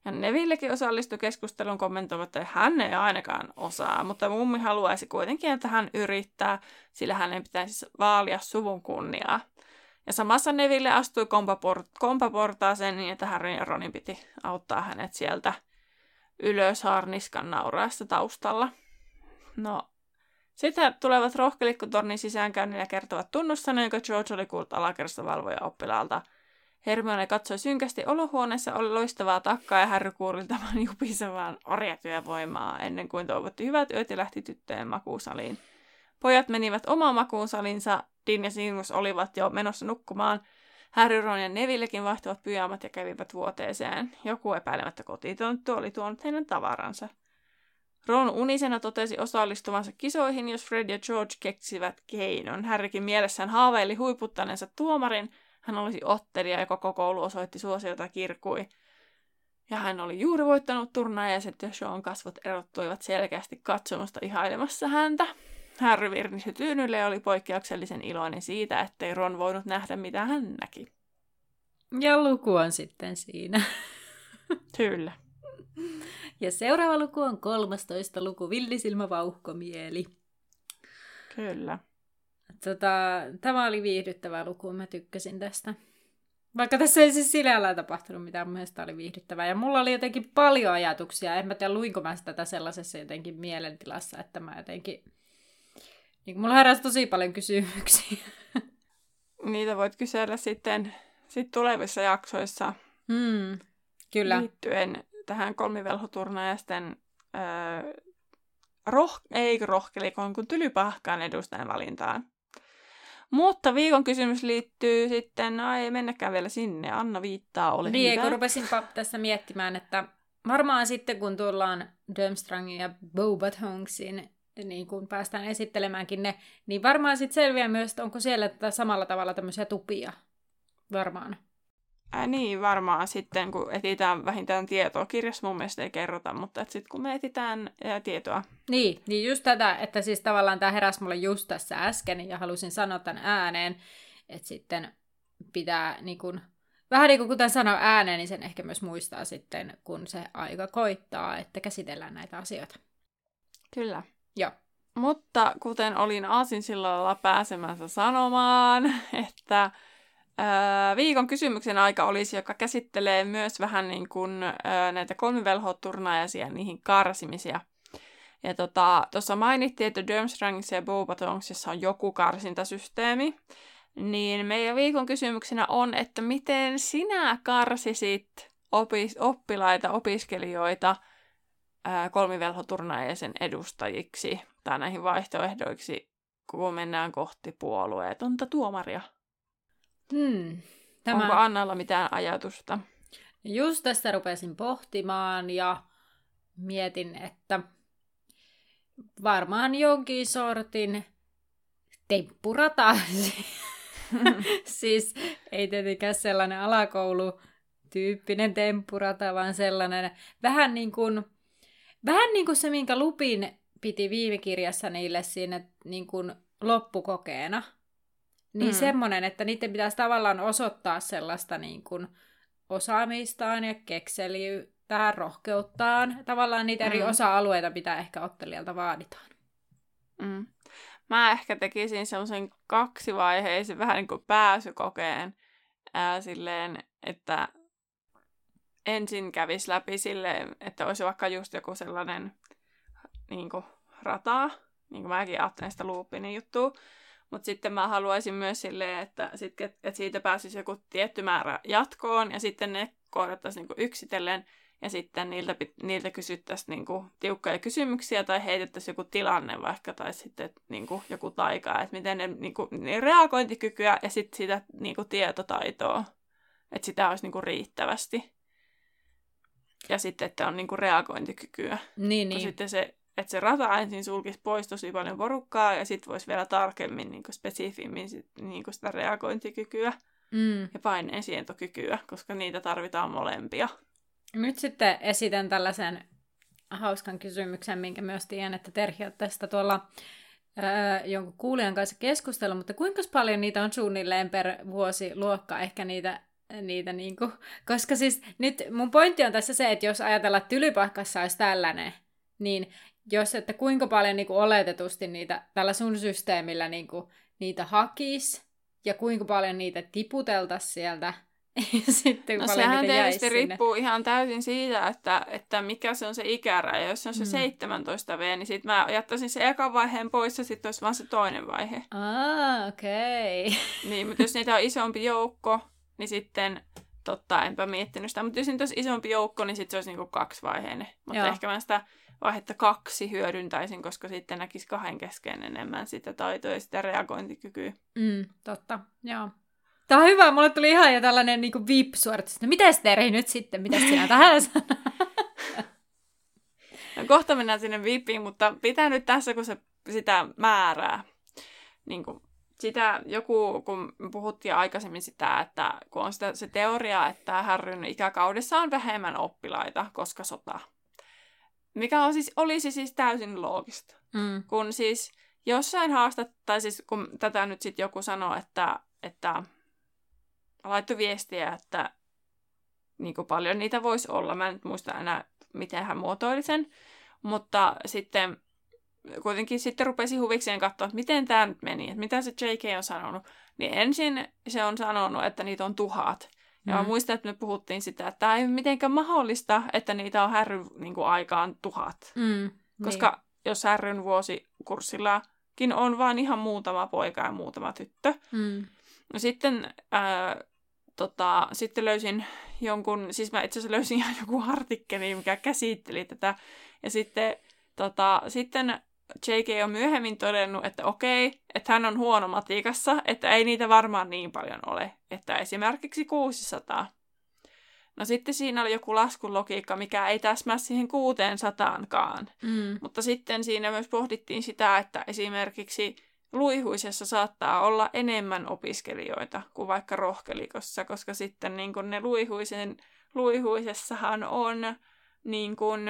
Ja Nevillekin osallistui keskustelun kommentoimatta, että hän ei ainakaan osaa, mutta mummi haluaisi kuitenkin, että hän yrittää, sillä hänen pitäisi vaalia suvun kunniaa. Ja samassa Neville astui kompaport- kompaportaaseen niin, että Harry ja Ronin piti auttaa hänet sieltä ylös harniskan nauraessa taustalla. No, sitten tulevat rohkelikkotornin sisäänkäynnillä kertovat tunnustaneen, jonka George oli kuullut alakerrasta valvoja oppilaalta. Hermione katsoi synkästi olohuoneessa, oli loistavaa takkaa ja Harry kuuriltamaan jupisevaan orjatyövoimaa ennen kuin toivotti hyvät yöt ja lähti tyttöjen makuusaliin. Pojat menivät omaan makuusalinsa, Din ja Singus olivat jo menossa nukkumaan. Harry, Ron ja Nevillekin vaihtoivat pyjaamat ja kävivät vuoteeseen. Joku epäilemättä kotitonttu oli tuonut heidän tavaransa. Ron unisena totesi osallistuvansa kisoihin, jos Fred ja George keksivät keinon. Harrykin mielessään haaveili huiputtaneensa tuomarin. Hän olisi ottelija ja koko koulu osoitti suosiota kirkui. Ja hän oli juuri voittanut turnajaiset ja Sean kasvot erottuivat selkeästi katsomasta ihailemassa häntä. Harry virnisi tyynylle ja oli poikkeuksellisen iloinen siitä, ettei Ron voinut nähdä mitä hän näki. Ja luku on sitten siinä. Kyllä. Ja seuraava luku on 13 luku, Villisilmä vauhkomieli. Kyllä. Tota, tämä oli viihdyttävä luku, mä tykkäsin tästä. Vaikka tässä ei siis sillä tapahtunut mitään, mun mielestä oli viihdyttävää. Ja mulla oli jotenkin paljon ajatuksia. En mä tiedä, luinko mä tätä sellaisessa jotenkin mielentilassa, että mä jotenkin... Niin mulla heräsi tosi paljon kysymyksiä. Niitä voit kysellä sitten sit tulevissa jaksoissa. Mm, kyllä. Liittyen tähän kolmivelhoturnajasten öö, roh- ei rohkelikon, kun tylypahkaan edustajan valintaan. Mutta viikon kysymys liittyy sitten, no ei mennäkään vielä sinne, Anna viittaa, ole niin, hyvä. kun rupesinpa tässä miettimään, että varmaan sitten kun tullaan Durmstrangin ja Bobathonksin, niin kun päästään esittelemäänkin ne, niin varmaan sitten selviää myös, että onko siellä tätä samalla tavalla tämmöisiä tupia. Varmaan. Ää, niin, varmaan sitten, kun etsitään vähintään tietoa. Kirjassa mun mielestä ei kerrota, mutta sitten kun me etsitään ää, tietoa. Niin, niin just tätä, että siis tavallaan tämä heräsi mulle just tässä äsken ja halusin sanoa tämän ääneen, että sitten pitää niin kun, vähän niin kuin kuten sanoo ääneen, niin sen ehkä myös muistaa sitten, kun se aika koittaa, että käsitellään näitä asioita. Kyllä. Joo. Mutta kuten olin Aasinsillalla pääsemässä sanomaan, että Öö, viikon kysymyksen aika olisi, joka käsittelee myös vähän niin kuin öö, näitä kolmivelhoturnajaisia ja niihin karsimisia. Ja tuossa tota, mainittiin, että Durmstrangissa ja Bobatonsissa on joku karsintasysteemi. Niin meidän viikon kysymyksenä on, että miten sinä karsisit opis- oppilaita, opiskelijoita ää, kolmivelhoturnajaisen edustajiksi tai näihin vaihtoehdoiksi, kun mennään kohti puolueetonta tuomaria. Hmm. Tämä... Onko Annalla mitään ajatusta? Just tästä rupesin pohtimaan ja mietin, että varmaan jonkin sortin temppurata. siis ei tietenkään sellainen alakoulutyyppinen temppurata, vaan sellainen vähän niin kuin, vähän niin kuin se, minkä Lupin piti viime kirjassa niille siinä niin kuin loppukokeena – niin mm. semmoinen, että niiden pitäisi tavallaan osoittaa sellaista niin kuin osaamistaan ja kekseliyyttään, rohkeuttaan. Tavallaan niitä eri mm. osa-alueita, mitä ehkä ottelijalta vaaditaan. Mm. Mä ehkä tekisin semmoisen kaksivaiheisen vähän niin kuin pääsykokeen ää, silleen, että ensin kävisi läpi silleen, että olisi vaikka just joku sellainen niin kuin rata, niin kuin mäkin ajattelen sitä loopinin juttua, mutta sitten mä haluaisin myös silleen, että, sit, että siitä pääsisi joku tietty määrä jatkoon ja sitten ne kohdattaisiin niinku yksitellen ja sitten niiltä, niiltä kysyttäisiin niinku tiukkoja kysymyksiä tai heitettäisiin joku tilanne vaikka tai sitten niinku joku taika, että miten ne, niinku, ne reagointikykyä ja sitten sitä niinku tietotaitoa, että sitä olisi niinku riittävästi. Ja sitten, että on niinku reagointikykyä. Niin, niin. Sitten se että se rata ensin sulkisi pois tosi paljon porukkaa ja sitten voisi vielä tarkemmin, niin kuin spesifimmin sit, niin kuin sitä reagointikykyä mm. ja paineen sientokykyä, koska niitä tarvitaan molempia. Nyt sitten esitän tällaisen hauskan kysymyksen, minkä myös tiedän, että Terhi on tästä tuolla öö, jonkun kuulijan kanssa keskustella, mutta kuinka paljon niitä on suunnilleen per vuosi luokka, ehkä niitä niitä niinku, koska siis nyt mun pointti on tässä se, että jos ajatellaan, että tylypahkassa olisi tällainen, niin jos, että kuinka paljon niin kuin oletetusti niitä tällä sun systeemillä niin kuin, niitä hakis ja kuinka paljon niitä tiputeltaisiin sieltä. Sitten no sehän tietysti riippuu ihan täysin siitä, että, että mikä se on se ikäraja. Jos se on se mm. 17 V, niin sitten mä jättäisin se ekan vaiheen pois ja sitten olisi vaan se toinen vaihe. Ah, okei. Okay. Niin, mutta jos niitä on isompi joukko, niin sitten totta, enpä miettinyt sitä. Mutta jos niitä olisi isompi joukko, niin sitten se olisi niinku kaksivaiheinen. Mutta Joo. ehkä mä sitä vaihetta kaksi hyödyntäisin, koska sitten näkisi kahden kesken enemmän sitä taitoa ja sitä reagointikykyä. Mm, totta, joo. Tämä on hyvä, mulle tuli ihan jo tällainen niin vip-suoritus. No miten Teri nyt sitten, mitä sinä tähän No kohta mennään sinne VIPiin, mutta pitää nyt tässä, kun se sitä määrää. Niin kuin, sitä joku, kun puhuttiin aikaisemmin sitä, että kun on sitä, se teoria, että Härryn ikäkaudessa on vähemmän oppilaita, koska sota. Mikä on siis, olisi siis täysin loogista. Mm. Kun siis jossain haastat, tai siis kun tätä nyt sitten joku sanoo, että, että laittoi viestiä, että niin kuin paljon niitä voisi olla. Mä en nyt muista enää, miten hän muotoili sen. Mutta sitten kuitenkin sitten rupesi huvikseen katsoa, että miten tämä nyt meni, että mitä se JK on sanonut. Niin ensin se on sanonut, että niitä on tuhat. Ja mm. muistan, että me puhuttiin sitä, että tämä ei ole mitenkään mahdollista, että niitä on härry niin kuin aikaan tuhat. Mm. Koska Niin. jos härryn vuosikurssillakin on vain ihan muutama poika ja muutama tyttö. Mm. No sitten, ää, tota, sitten löysin jonkun, siis mä itse asiassa löysin ihan joku artikkeli, mikä käsitteli tätä. Ja sitten, tota, sitten JK on myöhemmin todennut, että okei, että hän on huono matiikassa, että ei niitä varmaan niin paljon ole, että esimerkiksi 600. No sitten siinä oli joku laskulogiikka, mikä ei täsmää siihen 600kaan. Mm. Mutta sitten siinä myös pohdittiin sitä, että esimerkiksi luihuisessa saattaa olla enemmän opiskelijoita kuin vaikka rohkelikossa, koska sitten niin kun ne luihuisen, luihuisessahan on niin kun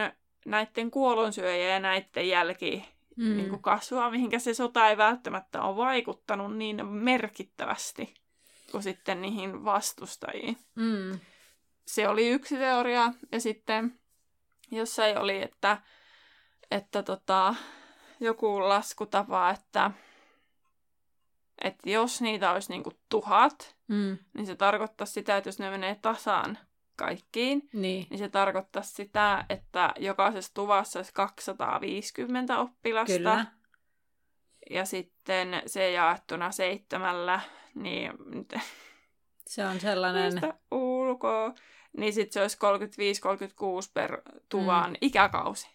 näiden kuolonsyöjien ja näiden jälki Mm. niin kun kasvua, mihinkä se sota ei välttämättä ole vaikuttanut niin merkittävästi kuin sitten niihin vastustajiin Mm. se oli yksi teoria. Ja sitten jossain oli, että, että tota, joku laskutapa, että, että jos niitä olisi niinku tuhat, Mm. niin se tarkoittaisi sitä, että jos ne menee tasaan kaikkiin, Niin. niin se tarkoittaisi sitä, että jokaisessa tuvassa olisi 250 oppilasta. Kyllä. Ja sitten se jaettuna seitsemällä, niin Se on sellainen... Ulkoa. Niin sitten se olisi 35-36 per tuvan mm. ikäkausi.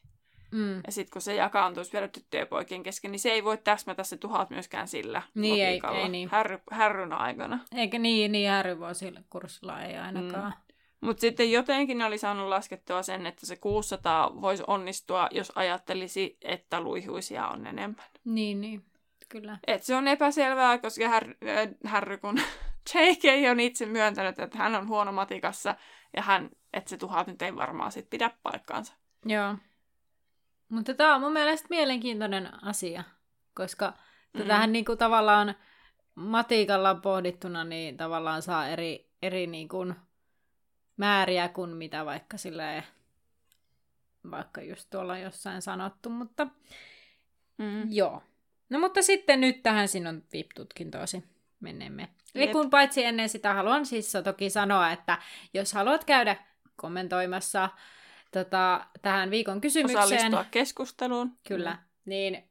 Mm. Ja sitten kun se jakaantuisi vielä tyttöjen ja poikien kesken, niin se ei voi täsmätä se tuhat myöskään sillä Niin, ei- ei niin. Härry, härryn aikana. Eikä niin, niin äärivuosilla kurssilla ei ainakaan. Mm. Mutta sitten jotenkin ne oli saanut laskettua sen, että se 600 voisi onnistua, jos ajattelisi, että luihuisia on enemmän. Niin, niin. Kyllä. Et se on epäselvää, koska Harry, äh, Harry kun J.K. on itse myöntänyt, että hän on huono matikassa, ja hän, että se tuhat nyt ei varmaan sit pidä paikkaansa. Joo. Mutta tämä on mun mielestä mielenkiintoinen asia, koska Mm. tätähän niinku tavallaan matikalla pohdittuna niin tavallaan saa eri, eri niinku määriä kuin mitä vaikka silleen, vaikka just tuolla jossain sanottu, mutta Mm. joo. No mutta sitten nyt tähän sinun VIP-tutkintoosi menemme. Eli kun paitsi ennen sitä haluan siis toki sanoa, että jos haluat käydä kommentoimassa tota, tähän viikon kysymykseen, Osallistua keskusteluun. Kyllä. Niin ö,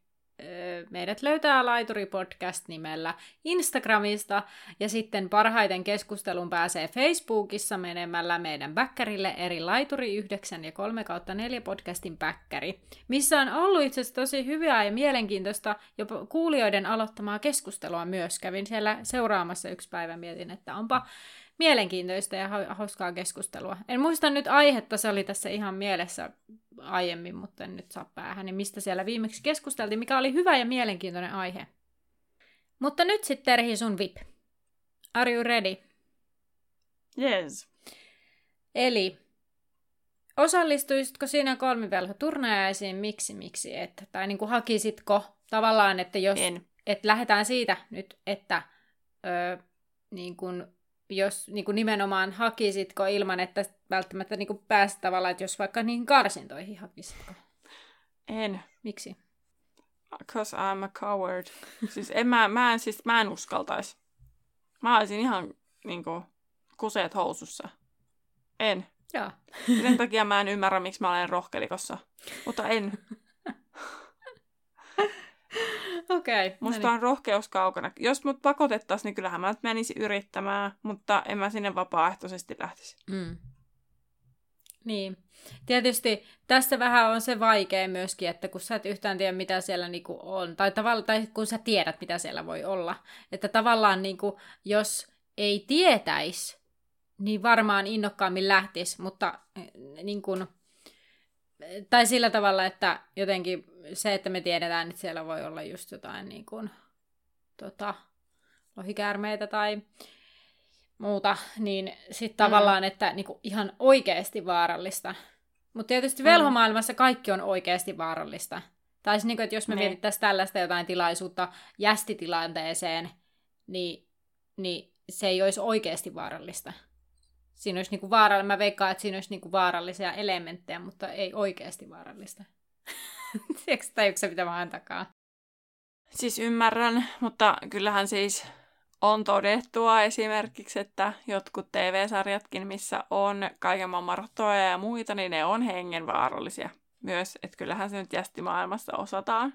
meidät löytää Laituri Podcast nimellä Instagramista. Ja sitten parhaiten keskustelun pääsee Facebookissa menemällä meidän bäkkärille eri Laituri 9 ja 3 kautta 4 podcastin bäkkäri, missä on ollut itse asiassa tosi hyvää ja mielenkiintoista. Jopa kuulijoiden aloittamaa keskustelua myös. Kävin siellä seuraamassa yksi päivä, mietin, että onpa mielenkiintoista ja hau- hauskaa keskustelua. En muista nyt aihetta, se oli tässä ihan mielessä aiemmin, mutta en nyt saa päähän, niin mistä siellä viimeksi keskusteltiin, mikä oli hyvä ja mielenkiintoinen aihe. Mutta nyt sitten Terhi sun VIP. Are you ready? Yes. Eli osallistuisitko sinä kolmivelhoturnajaisiin, miksi, miksi et? Tai niin kuin hakisitko tavallaan, että jos En. et lähdetään siitä nyt, että ö, niin kuin, jos niin kuin nimenomaan hakisitko ilman, että välttämättä niin kuin pääsit tavallaan, että jos vaikka niihin karsintoihin hakisitko. En. Miksi? Cause I'm a coward. siis en mä, mä en, siis mä en uskaltais. Mä olisin ihan niinku kuseet housussa. En. Joo. Sen takia mä en ymmärrä, miksi mä olen rohkelikossa. Mutta en. Okei. Okay, Musta on rohkeus kaukana. Jos mut pakotettaisiin, niin kyllähän mä nyt menisin yrittämään, mutta en mä sinne vapaaehtoisesti lähtisi. Mm. Niin. Tietysti tässä vähän on se vaikea myöskin, että kun sä et yhtään tiedä, mitä siellä niinku on, tai, tavalla, tai kun sä tiedät, mitä siellä voi olla, että tavallaan niinku, jos ei tietäisi, niin varmaan innokkaammin lähtisi, mutta eh, niin kun, tai sillä tavalla, että jotenkin se, että me tiedetään, että siellä voi olla just jotain niin kuin, tota, lohikäärmeitä tai muuta, niin sitten tavallaan, mm. että niin kuin ihan oikeasti vaarallista. Mutta tietysti mm. velhomaailmassa kaikki on oikeasti vaarallista. Tai siis, niin kuin, että jos me niin. mietittäisiin tällaista jotain tilaisuutta jästitilanteeseen, niin, niin se ei olisi oikeasti vaarallista. Siinä olisi niinku vaarallista. Mä veikkaan, että siinä olisi niinku vaarallisia elementtejä, mutta ei oikeasti vaarallista. Tiedätkö tajuuko mitä mä takaa? Siis ymmärrän, mutta kyllähän siis on todettua esimerkiksi, että jotkut TV-sarjatkin, missä on kaiken maailman ja muita, niin ne on hengenvaarallisia myös. Että kyllähän se nyt jästimaailmassa osataan.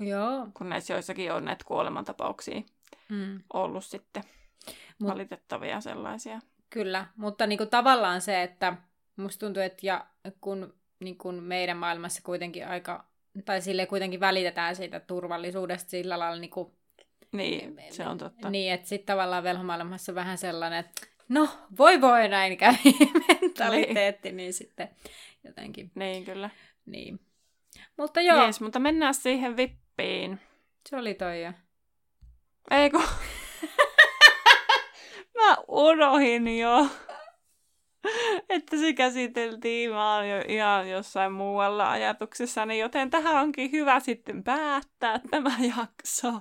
Joo. Kun näissä joissakin on näitä kuolemantapauksia mm. ollut sitten. Mut, valitettavia sellaisia. Kyllä, mutta niinku tavallaan se, että musta tuntuu, että ja kun niinku meidän maailmassa kuitenkin aika, tai sille kuitenkin välitetään siitä turvallisuudesta sillä lailla niinku, niin, se on totta. Niin, että sitten tavallaan velhomaailmassa vähän sellainen, että no, voi voi näin kävi mentaliteetti, niin. niin sitten jotenkin. Niin, kyllä. Niin. Mutta joo. Jees, mutta mennään siihen vippiin. Se oli toi jo. Eikö? Mä unohin jo, että se käsiteltiin. Mä oon jo ihan jossain muualla ajatuksessani, joten tähän onkin hyvä sitten päättää tämä jakso.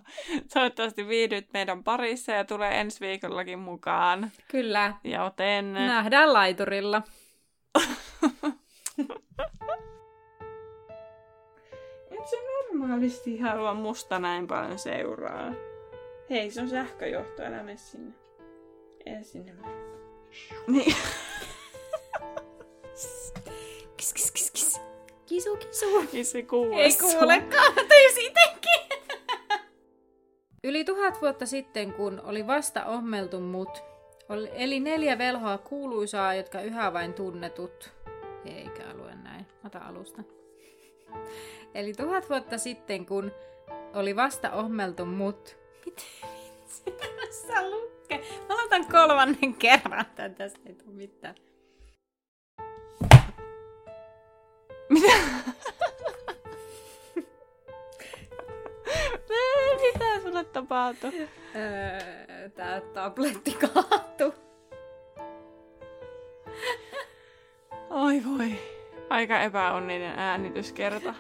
Toivottavasti viihdyt meidän parissa ja tulee ensi viikollakin mukaan. Kyllä. Joten... Nähdään laiturilla. Et se normaalisti halua musta näin paljon seuraa. Hei, se on sähköjohto, älä mene sinne. Sinne. Niin. kis, kis, kis, kis. Kisu, kisu. Ei se kuule. Ei kuulekaan, tajus itekin. Yli tuhat vuotta sitten, kun oli vasta ommeltu mut, oli, eli neljä velhoa kuuluisaa, jotka yhä vain tunnetut. Eikä lue näin. Ota alusta. Eli tuhat vuotta sitten, kun oli vasta ommeltu mut. Miten vitsi? Sä lukke. Mä aloitan kolmannen kerran tän, tästä ei tule mitään. Mitä? Mitä sulle tapahtui? Öö, tää tabletti kaatui. Oi voi. Aika epäonninen äänityskerta.